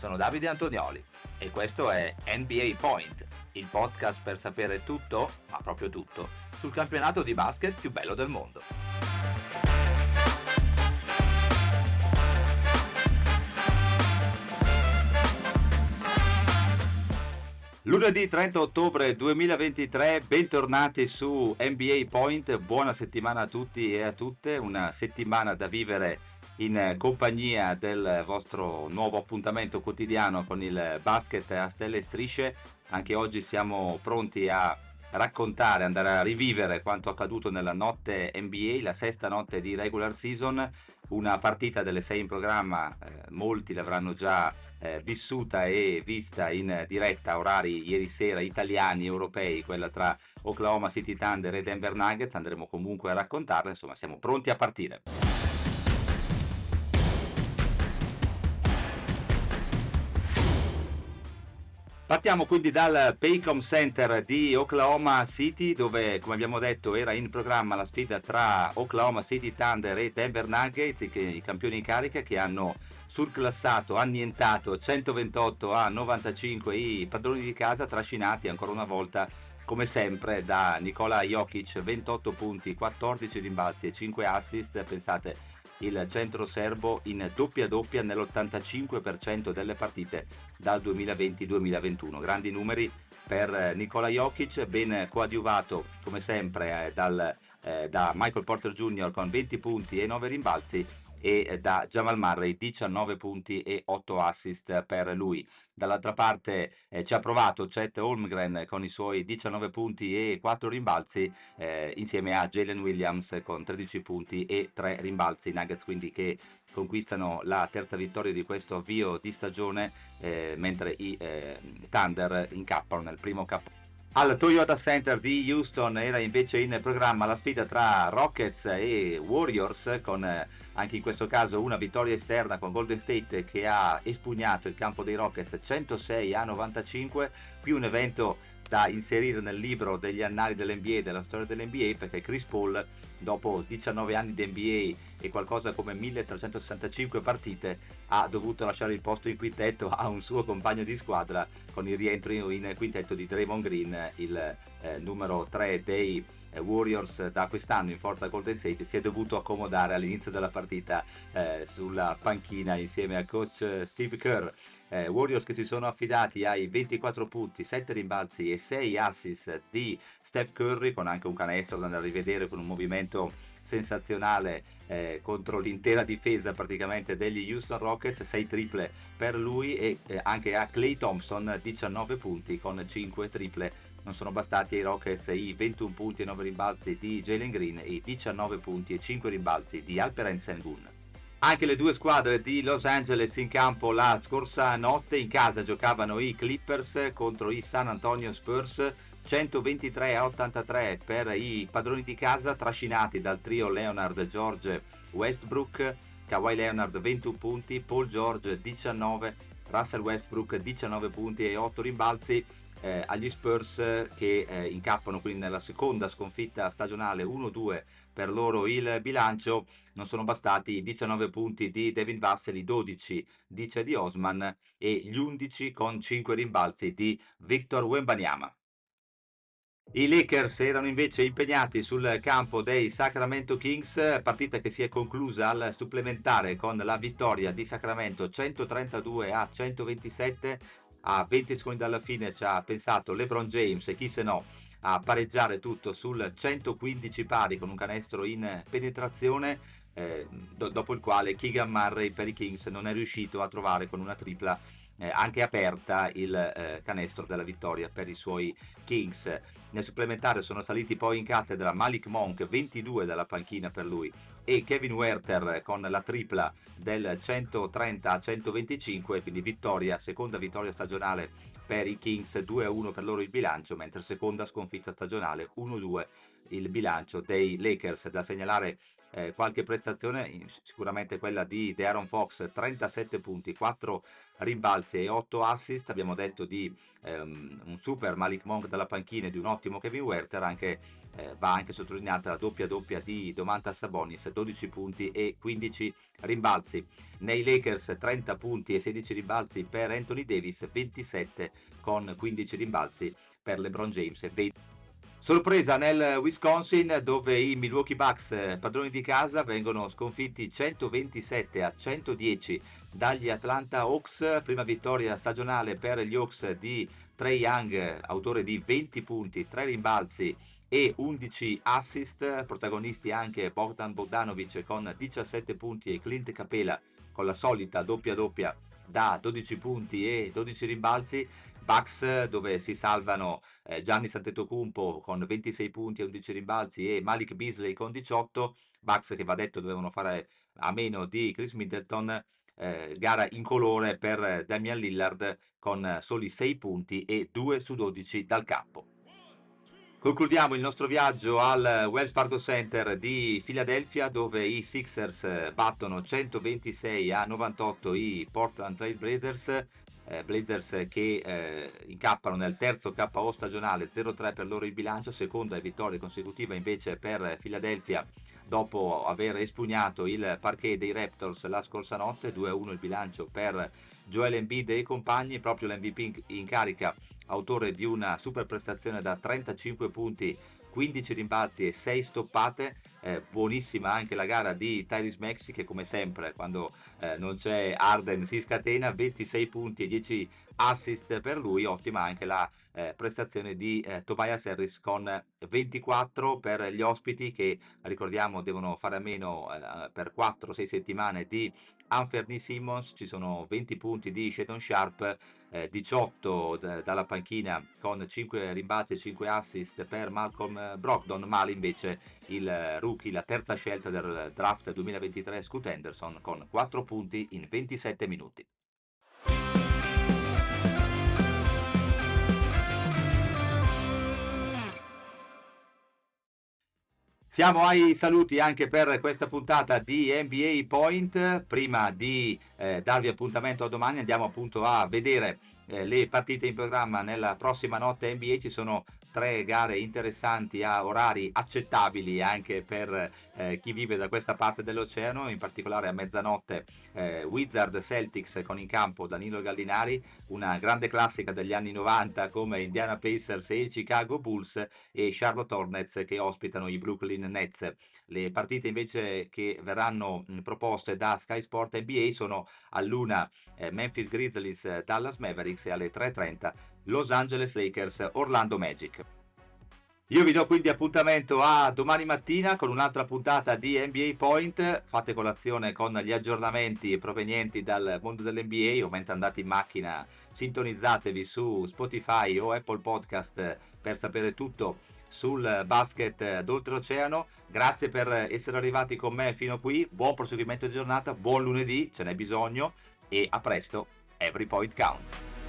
sono Davide Antonioli e questo è NBA Point, il podcast per sapere tutto, ma proprio tutto, sul campionato di basket più bello del mondo. Lunedì 30 ottobre 2023, bentornati su NBA Point, buona settimana a tutti e a tutte, una settimana da vivere in compagnia del vostro nuovo appuntamento quotidiano con il basket a stelle e strisce. Anche oggi siamo pronti a raccontare, andare a rivivere quanto accaduto nella notte NBA, la sesta notte di regular season, una partita delle sei in programma, eh, molti l'avranno già eh, vissuta e vista in diretta a orari ieri sera italiani, europei, quella tra Oklahoma City Thunder e Denver Nuggets, andremo comunque a raccontarla, insomma siamo pronti a partire. Partiamo quindi dal Paycom Center di Oklahoma City dove come abbiamo detto era in programma la sfida tra Oklahoma City Thunder e Denver Nuggets, i campioni in carica che hanno surclassato, annientato 128 a 95 i padroni di casa trascinati ancora una volta come sempre da Nicola Jokic 28 punti, 14 rimbalzi e 5 assist, pensate il centro serbo in doppia doppia nell'85% delle partite dal 2020-2021. Grandi numeri per Nicola Jokic, ben coadiuvato come sempre eh, dal, eh, da Michael Porter Jr. con 20 punti e 9 rimbalzi e da Jamal Murray 19 punti e 8 assist per lui. Dall'altra parte eh, ci ha provato Chet Holmgren con i suoi 19 punti e 4 rimbalzi eh, insieme a Jalen Williams con 13 punti e 3 rimbalzi. Nuggets quindi che conquistano la terza vittoria di questo avvio di stagione eh, mentre i eh, Thunder incappano nel primo capo al Toyota Center di Houston era invece in programma la sfida tra Rockets e Warriors con eh, anche in questo caso una vittoria esterna con Golden State che ha espugnato il campo dei Rockets 106 a 95, qui un evento da inserire nel libro degli annali dell'NBA, della storia dell'NBA, perché Chris Paul, dopo 19 anni di NBA e qualcosa come 1365 partite, ha dovuto lasciare il posto in quintetto a un suo compagno di squadra con il rientro in quintetto di Draymond Green, il eh, numero 3 dei eh, Warriors da quest'anno in forza Golden State si è dovuto accomodare all'inizio della partita eh, sulla panchina insieme al coach eh, Steve Kerr eh, Warriors che si sono affidati ai 24 punti, 7 rimbalzi e 6 assist di Steph Curry con anche un canestro da andare a rivedere con un movimento sensazionale eh, contro l'intera difesa praticamente degli Houston Rockets, 6 triple per lui e eh, anche a Clay Thompson 19 punti con 5 triple. Non sono bastati ai Rockets i 21 punti e 9 rimbalzi di Jalen Green e i 19 punti e 5 rimbalzi di Alperen Sengun. Anche le due squadre di Los Angeles in campo la scorsa notte in casa giocavano i Clippers contro i San Antonio Spurs 123 a 83 per i padroni di casa trascinati dal trio Leonard George Westbrook, Kawhi Leonard 21 punti, Paul George 19, Russell Westbrook 19 punti e 8 rimbalzi eh, agli Spurs che eh, incappano quindi nella seconda sconfitta stagionale 1-2 per loro il bilancio non sono bastati i 19 punti di Devin Vassell, i 12 di Cedi Osman e gli 11 con 5 rimbalzi di Victor Wembanyama. I Lakers erano invece impegnati sul campo dei Sacramento Kings, partita che si è conclusa al supplementare con la vittoria di Sacramento 132 a 127. A 20 secondi dalla fine ci ha pensato LeBron James e chi se no a pareggiare tutto sul 115 pari con un canestro in penetrazione eh, do- dopo il quale Keegan Murray per i Kings non è riuscito a trovare con una tripla eh, anche aperta il eh, canestro della vittoria per i suoi Kings. Nel supplementare sono saliti poi in cattedra Malik Monk, 22 dalla panchina per lui, e Kevin Werther con la tripla del 130 a 125, quindi vittoria, seconda vittoria stagionale per i Kings 2-1 per loro il bilancio, mentre seconda sconfitta stagionale 1-2 il bilancio dei Lakers. Da segnalare eh, qualche prestazione, sicuramente quella di De'Aaron Fox, 37 punti, 4 rimbalzi e 8 assist. Abbiamo detto di ehm, un super Malik Monk dalla panchina e di un ottimo Kevin Werther. Anche, eh, va anche sottolineata la doppia doppia di Domantas Sabonis, 12 punti e 15 rimbalzi. Nei Lakers 30 punti e 16 rimbalzi per Anthony Davis, 27 con 15 rimbalzi per LeBron James. 20 Sorpresa nel Wisconsin dove i Milwaukee Bucks, eh, padroni di casa, vengono sconfitti 127 a 110 dagli Atlanta Hawks, prima vittoria stagionale per gli Hawks di Trey Young, autore di 20 punti, 3 rimbalzi e 11 assist, protagonisti anche Bogdan Bogdanovic con 17 punti e Clint Capela con la solita doppia doppia da 12 punti e 12 rimbalzi Bucks dove si salvano eh, Gianni Santetocumpo con 26 punti e 11 rimbalzi e Malik Beasley con 18, Bucks che va detto dovevano fare a meno di Chris Middleton, eh, gara incolore per Damian Lillard con soli 6 punti e 2 su 12 dal campo. Concludiamo il nostro viaggio al Wells Fargo Center di Philadelphia dove i Sixers battono 126 a 98 i Portland Trail Blazers eh, Blazers che eh, incappano nel terzo KO stagionale 0-3 per loro il bilancio, seconda vittoria consecutiva invece per Philadelphia dopo aver espugnato il parquet dei Raptors la scorsa notte, 2-1 il bilancio per Joel Embiid e compagni, proprio l'MVP in carica, autore di una super prestazione da 35 punti 15 rimbalzi e 6 stoppate. Eh, buonissima anche la gara di Tyrese Maxi che come sempre quando eh, non c'è Arden si scatena 26 punti e 10 assist per lui ottima anche la eh, prestazione di eh, Tobias Harris con 24 per gli ospiti che ricordiamo devono fare a meno eh, per 4-6 settimane di Anferni Simmons ci sono 20 punti di Shadon Sharp 18 eh, d- dalla panchina con 5 rimbalzi e 5 assist per Malcolm Brogdon, Mali invece il rookie, la terza scelta del draft 2023 Scoot Henderson con 4 punti in 27 minuti. Siamo ai saluti anche per questa puntata di NBA Point. Prima di eh, darvi appuntamento a domani andiamo appunto a vedere eh, le partite in programma nella prossima notte NBA. Ci sono tre gare interessanti a orari accettabili anche per eh, chi vive da questa parte dell'oceano, in particolare a mezzanotte eh, Wizard Celtics con in campo Danilo Gallinari, una grande classica degli anni 90 come Indiana Pacers e Chicago Bulls e Charlotte Hornets che ospitano i Brooklyn Nets. Le partite invece che verranno proposte da Sky Sport NBA sono all'una eh, Memphis Grizzlies Dallas Mavericks e alle 3.30 Los Angeles Lakers Orlando Magic. Io vi do quindi appuntamento a domani mattina con un'altra puntata di NBA Point. Fate colazione con gli aggiornamenti provenienti dal mondo dell'NBA o mentre andate in macchina sintonizzatevi su Spotify o Apple Podcast per sapere tutto sul basket d'oltreoceano. Grazie per essere arrivati con me fino qui. Buon proseguimento di giornata, buon lunedì, ce n'è bisogno e a presto. Every point counts.